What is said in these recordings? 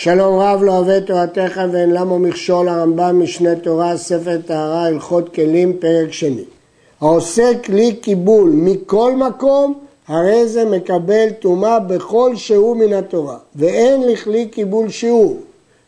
שלום רב לא אוהב תורתך ואין למה מכשול הרמב"ם משנה תורה ספר טהרה הלכות כלים פרק שני. העושה כלי קיבול מכל מקום הרי זה מקבל טומאה בכל שהוא מן התורה ואין לכלי קיבול שיעור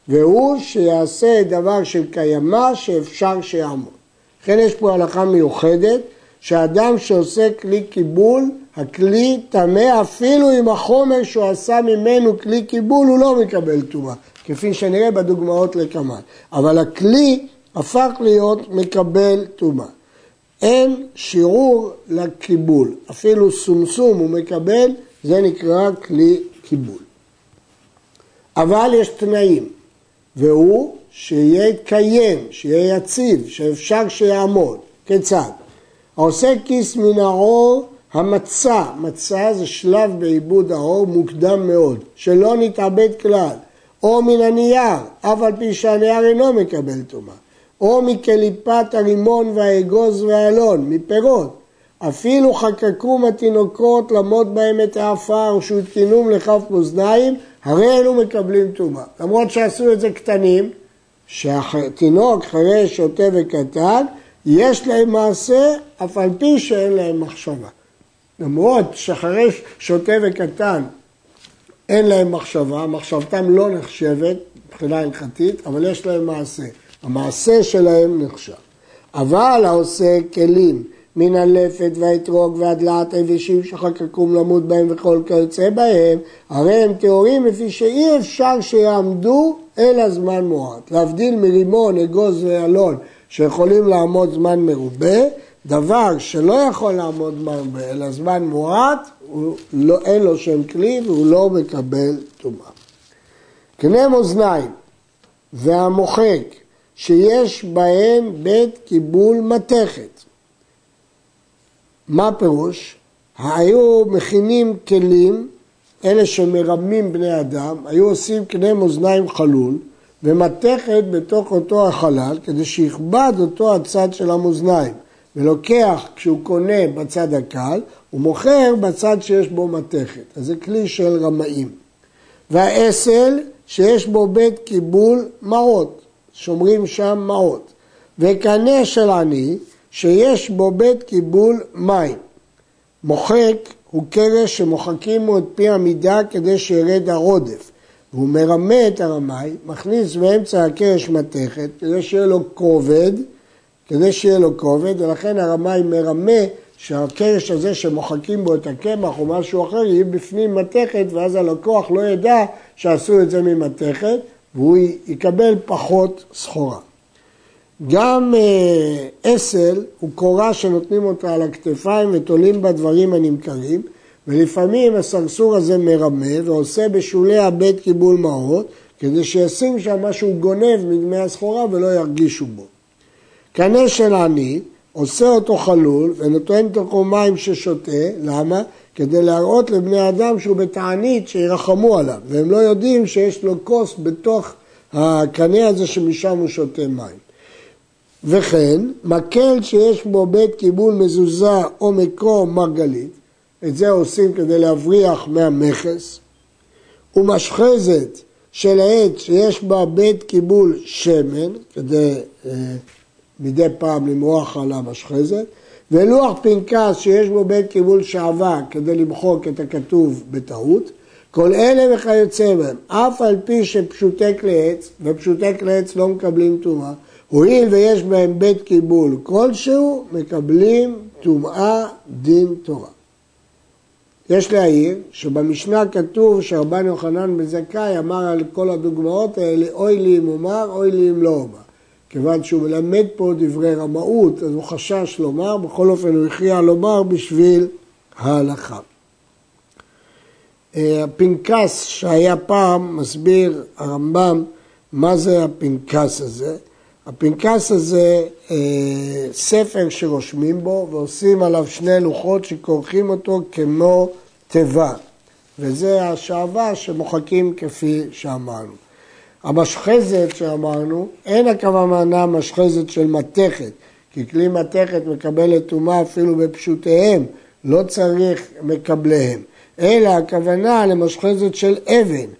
והוא שיעשה דבר של קיימא שאפשר שיעמוד. לכן יש פה הלכה מיוחדת שאדם שעושה כלי קיבול הכלי טמא אפילו אם החומר שהוא עשה ממנו כלי קיבול הוא לא מקבל טומאה, כפי שנראה בדוגמאות לקמן. אבל הכלי הפך להיות מקבל טומאה. אין שיעור לקיבול, אפילו סומסום הוא מקבל, זה נקרא כלי קיבול. אבל יש תנאים, והוא שיהיה קיים, שיהיה יציב, שאפשר שיעמוד. כיצד? העושה כיס מן העור המצה, מצה זה שלב בעיבוד העור מוקדם מאוד, שלא נתאבד כלל, או מן הנייר, אף על פי שהנייר אינו מקבל טומאה, או מקליפת הרימון והאגוז והאלון, מפירות, אפילו חקקו מהתינוקות למות בהם את העפר שהותקנום לכף מאזניים, הרי אלו מקבלים טומאה. למרות שעשו את זה קטנים, שהתינוק חירש, שוטה וקטן, יש להם מעשה אף על פי שאין להם מחשבה. למרות שחרש שוטה וקטן אין להם מחשבה, מחשבתם לא נחשבת מבחינה הלכתית, אבל יש להם מעשה. המעשה שלהם נחשב. אבל העושה כלים מן הלפת והאתרוג והדלעת היבשים שחקקום למות בהם וכל כיוצא בהם, הרי הם טהורים לפי שאי אפשר שיעמדו אלא זמן מועט. להבדיל מרימון, אגוז ואלון שיכולים לעמוד זמן מרובה, דבר שלא יכול לעמוד מרבה, אלא זמן מועט, לא, אין לו שם כלי והוא לא מקבל טומאה. קנה מאזניים והמוחק שיש בהם בית קיבול מתכת. מה פירוש? היו מכינים כלים, אלה שמרמים בני אדם, היו עושים קנה מאזניים חלול ומתכת בתוך אותו החלל כדי שיכבד אותו הצד של המאזניים. ולוקח כשהוא קונה בצד הקל, הוא מוכר בצד שיש בו מתכת. אז זה כלי של רמאים. והאסל שיש בו בית קיבול מעות, שומרים שם מעות. וקנה של עני שיש בו בית קיבול מים. מוחק הוא קרש שמוחקים לו את פי המידה כדי שירד העודף. והוא מרמה את הרמאי, מכניס באמצע הקרש מתכת כדי שיהיה לו כובד כדי שיהיה לו כובד, ולכן הרמאי מרמה שהקרש הזה שמוחקים בו את הקמח או משהו אחר יהיה בפנים מתכת ואז הלקוח לא ידע שעשו את זה ממתכת והוא יקבל פחות סחורה. גם אה, אסל הוא קורה שנותנים אותה על הכתפיים ותולים בה דברים הנמכרים ולפעמים הסרסור הזה מרמה ועושה בשולי הבית קיבול מעות כדי שישים שם משהו גונב מדמי הסחורה ולא ירגישו בו. קנה של עני, עושה אותו חלול ונותן תוכו מים ששותה, למה? כדי להראות לבני אדם שהוא בתענית שירחמו עליו, והם לא יודעים שיש לו כוס בתוך הקנה הזה שמשם הוא שותה מים. וכן, מקל שיש בו בית קיבול מזוזה או מקרו מרגלית, את זה עושים כדי להבריח מהמכס, ומשחזת של העץ שיש בה בית קיבול שמן, כדי אה, מדי פעם למרוח על המשחזת, ולוח פנקס שיש בו בית קיבול שעבה כדי למחוק את הכתוב בטעות, כל אלה וכיוצא בהם, אף על פי שפשוטי כלי עץ, ופשוטי כלי עץ לא מקבלים טומאה, הואיל ויש בהם בית קיבול כלשהו, מקבלים טומאה דין תורה. יש להעיר שבמשנה כתוב שרבן יוחנן בן זכאי אמר על כל הדוגמאות האלה, אוי לי אם אומר, אוי לי אם לא אומר. כיוון שהוא מלמד פה דברי רמאות, אז הוא חשש לומר, בכל אופן הוא הכריע לומר בשביל ההלכה. אה, הפנקס שהיה פעם, מסביר הרמב"ם מה זה הפנקס הזה. הפנקס הזה, אה, ספר שרושמים בו ועושים עליו שני לוחות שכורכים אותו כמו תיבה, וזה השעבה שמוחקים כפי שאמרנו. המשחזת שאמרנו, אין הכוונה משחזת של מתכת, כי כלי מתכת מקבלת טומאה אפילו בפשוטיהם, לא צריך מקבליהם, אלא הכוונה למשחזת של אבן,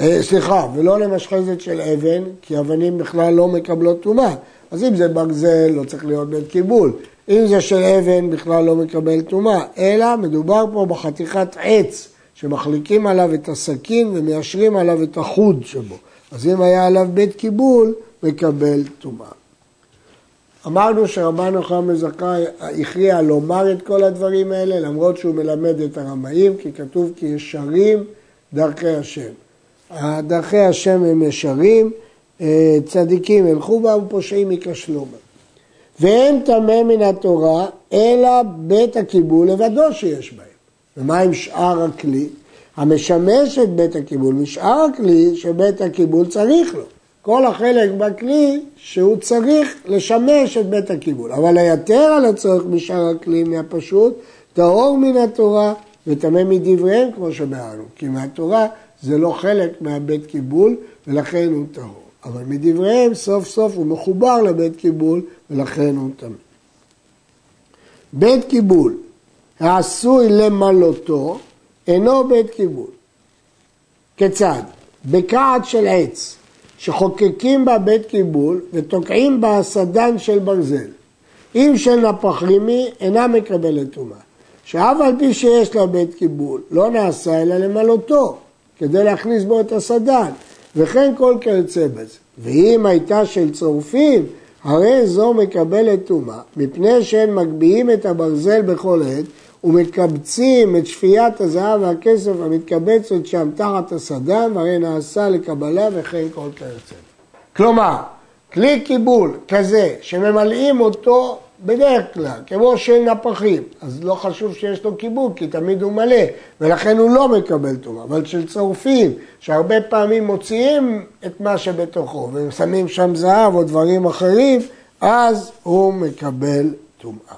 אה, סליחה, ולא למשחזת של אבן, כי אבנים בכלל לא מקבלות טומאה. אז אם זה ברזל, לא צריך להיות בית קיבול. אם זה של אבן, בכלל לא מקבל טומאה. אלא מדובר פה בחתיכת עץ, שמחליקים עליו את הסכין ומיישרים עליו את החוד שבו. אז אם היה עליו בית קיבול, מקבל טומאה. אמרנו שרבן יוחנן זכאי הכריע לומר את כל הדברים האלה, למרות שהוא מלמד את הרמאים, כי כתוב כי ישרים דרכי השם. דרכי השם הם ישרים, אה, צדיקים ילכו בה ופושעים ייכשלו בה. ואין טמא מן התורה, אלא בית הקיבול לבדו שיש בהם. ומה עם שאר הכלי? המשמש את בית הקיבול משאר הכלי שבית הקיבול צריך לו. כל החלק בכלי שהוא צריך לשמש את בית הקיבול. אבל היתר על הצורך משאר הכלי מהפשוט, טהור מן התורה וטמא מדבריהם כמו שבהרנו. כי מהתורה זה לא חלק מהבית קיבול ולכן הוא טהור. אבל מדבריהם סוף סוף הוא מחובר לבית קיבול ולכן הוא טמא. בית קיבול העשוי למלותו אינו בית קיבול. כיצד? בקעת של עץ שחוקקים בה בית קיבול ותוקעים בה סדן של ברזל. אם של נפח רימי אינה מקבלת טומאה. שאף על פי שיש לה בית קיבול, לא נעשה אלא למלותו, כדי להכניס בו את הסדן, וכן כל כיוצא בזה. ואם הייתה של צורפים, הרי זו מקבלת טומאה, מפני שהם מגביהים את הברזל בכל עת, ומקבצים את שפיית הזהב והכסף המתקבצת שם תחת הסדן, והרי נעשה לקבלה וכן כל כיוצא. כלומר, כלי קיבול כזה שממלאים אותו בדרך כלל, כמו של נפחים, אז לא חשוב שיש לו קיבול, כי תמיד הוא מלא, ולכן הוא לא מקבל טומאה. אבל של צורפים, שהרבה פעמים מוציאים את מה שבתוכו, ושמים שם זהב או דברים אחרים, אז הוא מקבל טומאה.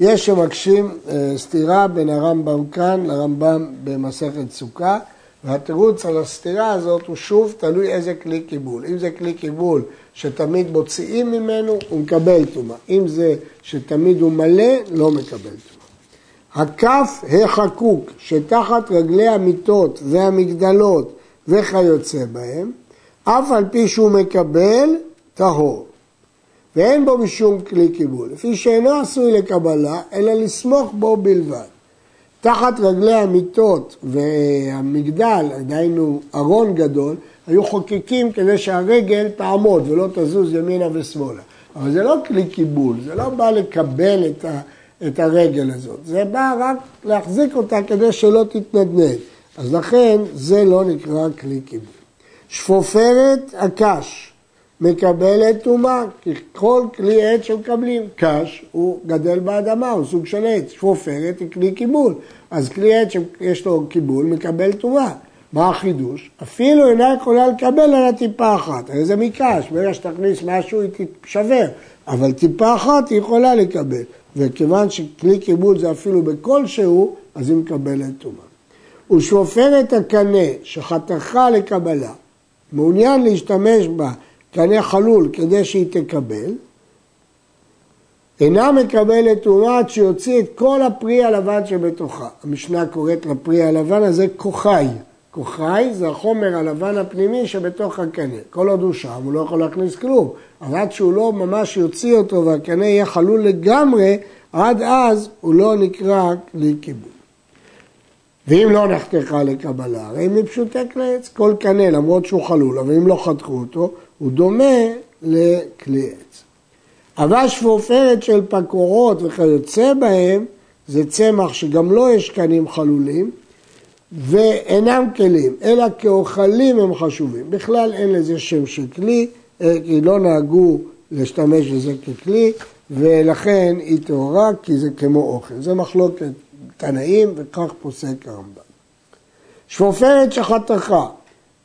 יש שמקשים אה, סתירה בין הרמב"ם כאן לרמב"ם במסכת סוכה, והתירוץ על הסתירה הזאת הוא שוב תלוי איזה כלי קיבול. אם זה כלי קיבול שתמיד מוציאים ממנו, הוא מקבל טומאה. אם זה שתמיד הוא מלא, לא מקבל טומאה. הכף החקוק שתחת רגלי המיטות והמגדלות וכיוצא בהם, אף על פי שהוא מקבל, טהור. ואין בו משום כלי קיבול, לפי שאינו עשוי לקבלה, אלא לסמוך בו בלבד. תחת רגלי המיטות והמגדל, דהיינו ארון גדול, היו חוקקים כדי שהרגל תעמוד ולא תזוז ימינה ושמאלה. אבל זה לא כלי קיבול, זה לא בא לקבל את, ה, את הרגל הזאת, זה בא רק להחזיק אותה כדי שלא תתנדנד. אז לכן זה לא נקרא כלי קיבול. שפופרת הקש מקבלת טומאה, כי כל כלי עץ שמקבלים קש הוא גדל באדמה, הוא סוג של עץ, שפופרת היא כלי קיבול, אז כלי עץ שיש לו קיבול מקבל טומאה. מה החידוש? אפילו אינה יכולה לקבל על הטיפה אחת, הרי זה מקש, ברגע שתכניס משהו היא תישבר, אבל טיפה אחת היא יכולה לקבל, וכיוון שכלי קיבול זה אפילו בכלשהו, אז היא מקבלת טומאה. ושופרת הקנה שחתכה לקבלה, מעוניין להשתמש בה קנה חלול כדי שהיא תקבל, אינה מקבלת טומאה עד שיוציא את כל הפרי הלבן שבתוכה. המשנה קוראת לפרי הלבן הזה כוחי. כוחי זה החומר הלבן הפנימי שבתוך הקנה. כל עוד הוא שם הוא לא יכול להכניס כלום. אבל עד שהוא לא ממש יוציא אותו והקנה יהיה חלול לגמרי, עד אז הוא לא נקרא כלי קיבול. ואם לא נחתכה לקבלה, הרי אם היא פשוטי כלי עץ, כל קנה למרות שהוא חלול, אבל אם לא חתכו אותו, הוא דומה לכלי עץ. אבש ועופרת של פקורות וכיוצא בהם זה צמח שגם לו לא יש קנים חלולים ואינם כלים, אלא כאוכלים הם חשובים. בכלל אין לזה שם של כלי, אה, כי לא נהגו להשתמש בזה ככלי, ולכן היא טהורה כי זה כמו אוכל. זה מחלוקת תנאים וכך פוסק הרמב"ם. שפופרת שחתכה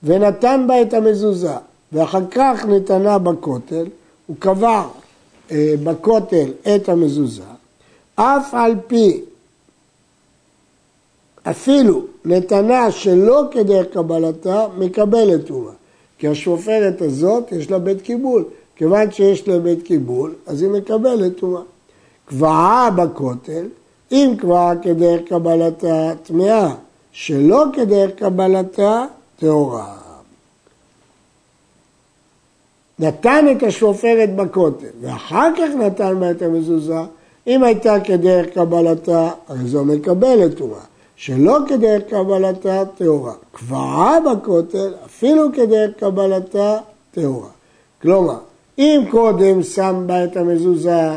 ונתן בה את המזוזה ואחר כך נתנה בכותל, הוא קבע אה, בכותל את המזוזה, אף על פי, אפילו נתנה שלא כדרך קבלתה, מקבלת טומאה. כי השופרת הזאת יש לה בית קיבול. כיוון שיש לה בית קיבול, אז היא מקבלת טומאה. קבעה בכותל, אם קבעה כדרך קבלתה טמאה, שלא כדרך קבלתה טהורה. נתן את השופרת בכותל, ואחר כך נתן בה את המזוזה, אם הייתה כדרך קבלתה, הרי זו מקבלת טומאה. שלא כדרך קבלתה טהורה. קבעה בכותל, אפילו כדרך קבלתה טהורה. כלומר, אם קודם שם בה את המזוזה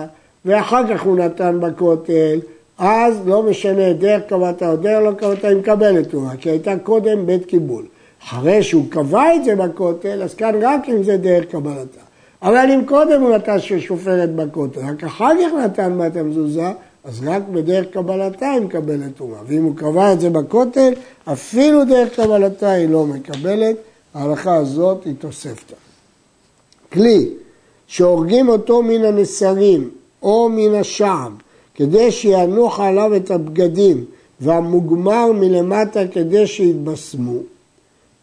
ואחר כך הוא נתן בכותל, אז לא משנה דרך קבלתה או דרך לא קבלתה, היא מקבלת טומאה, כי הייתה קודם בית קיבול. אחרי שהוא קבע את זה בכותל, אז כאן רק אם זה דרך קבלתה. אבל אם קודם הוא נתן ששופרת בכותל, רק אחר כך נתן בה את המזוזה, אז רק בדרך קבלתה היא מקבלת טומאה. ואם הוא קבע את זה בכותל, אפילו דרך קבלתה היא לא מקבלת. ההלכה הזאת היא תוספתא. כלי שהורגים אותו מן הנסרים או מן השעם, כדי שינוח עליו את הבגדים, והמוגמר מלמטה כדי שיתבשמו,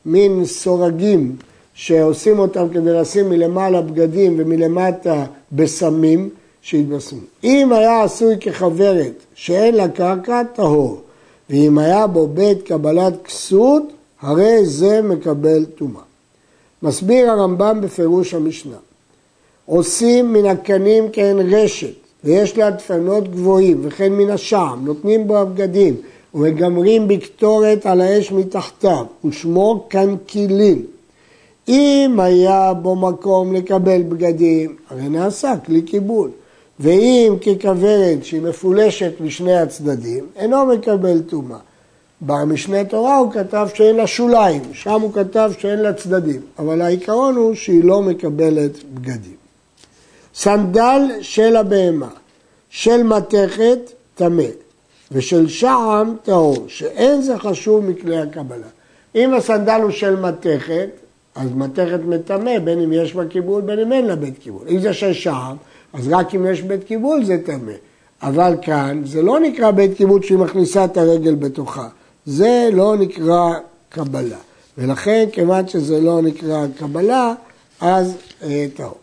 מין סורגים שעושים אותם כדי לשים מלמעלה בגדים ומלמטה בשמים, שהתבשמו. אם היה עשוי כחברת שאין לה קרקע, טהור. ואם היה בו בית קבלת כסות, הרי זה מקבל טומאה. מסביר הרמב"ם בפירוש המשנה. עושים מן הקנים כהן רשת, ויש לה דפנות גבוהים, וכן מן השעם, נותנים בו הבגדים, ומגמרים בקטורת על האש מתחתיו, ושמו קנקילין. אם היה בו מקום לקבל בגדים, הרי נעשה כלי קיבול. ואם ככוורת שהיא מפולשת משני הצדדים, אינו מקבל טומאה. במשנה תורה הוא כתב שאין לה שוליים, שם הוא כתב שאין לה צדדים, אבל העיקרון הוא שהיא לא מקבלת בגדים. סנדל של הבהמה, של מתכת, טמא, ושל שעם, טהור, שאין זה חשוב מכלי הקבלה. אם הסנדל הוא של מתכת, אז מתכת מטמא, בין אם יש בה קיבול, בין אם אין לה בית קיבול. אם זה של שעם, אז רק אם יש בית קיבול זה טמא. אבל כאן זה לא נקרא בית קיבול שהיא מכניסה את הרגל בתוכה. זה לא נקרא קבלה. ולכן, כיוון שזה לא נקרא קבלה, אז אה, טוב.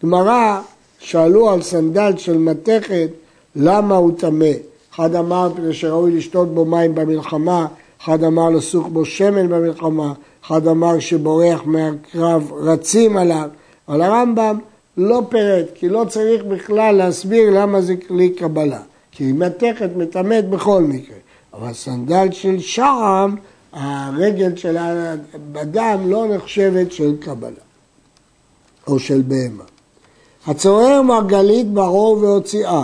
בגמרא שאלו על סנדל של מתכת, למה הוא טמא? אחד אמר כדי שראוי לשתות בו מים במלחמה, אחד אמר לסוך בו שמן במלחמה, אחד אמר שבורח מהקרב רצים עליו, אבל הרמב"ם לא פירט, כי לא צריך בכלל להסביר למה זה כלי קבלה. כי היא מתכת, מטמאת בכל מקרה. אבל סנדל של שעם, הרגל של האדם לא נחשבת של קבלה, או של בהמה. הצורר מרגלית ברור והוציאה,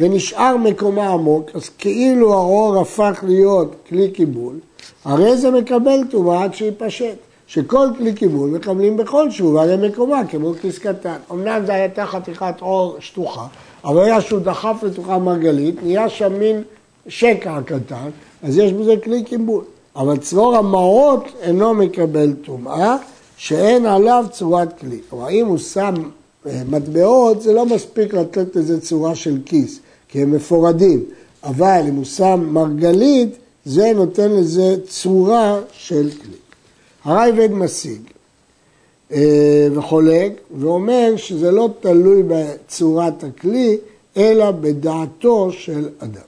ונשאר מקומה עמוק, אז כאילו הרור הפך להיות כלי קיבול, הרי זה מקבל טומאה עד שיפשט. שכל כלי קיבול מקבלים בכל שוב, הרי מקומה כמו כיס קטן. אמנם זה הייתה חתיכת עור שטוחה, אבל היה שהוא דחף לתוכה מרגלית, נהיה שם מין שקע קטן, אז יש בזה כלי קיבול. אבל צרור המעות אינו מקבל טומאה, שאין עליו צורת כלי. כלומר, אם הוא שם אה, מטבעות, זה לא מספיק לתת לזה צורה של כיס, כי הם מפורדים. אבל אם הוא שם מרגלית, זה נותן לזה צורה של כלי. הרייבד משיג אה, וחולק ואומר שזה לא תלוי בצורת הכלי, אלא בדעתו של אדם.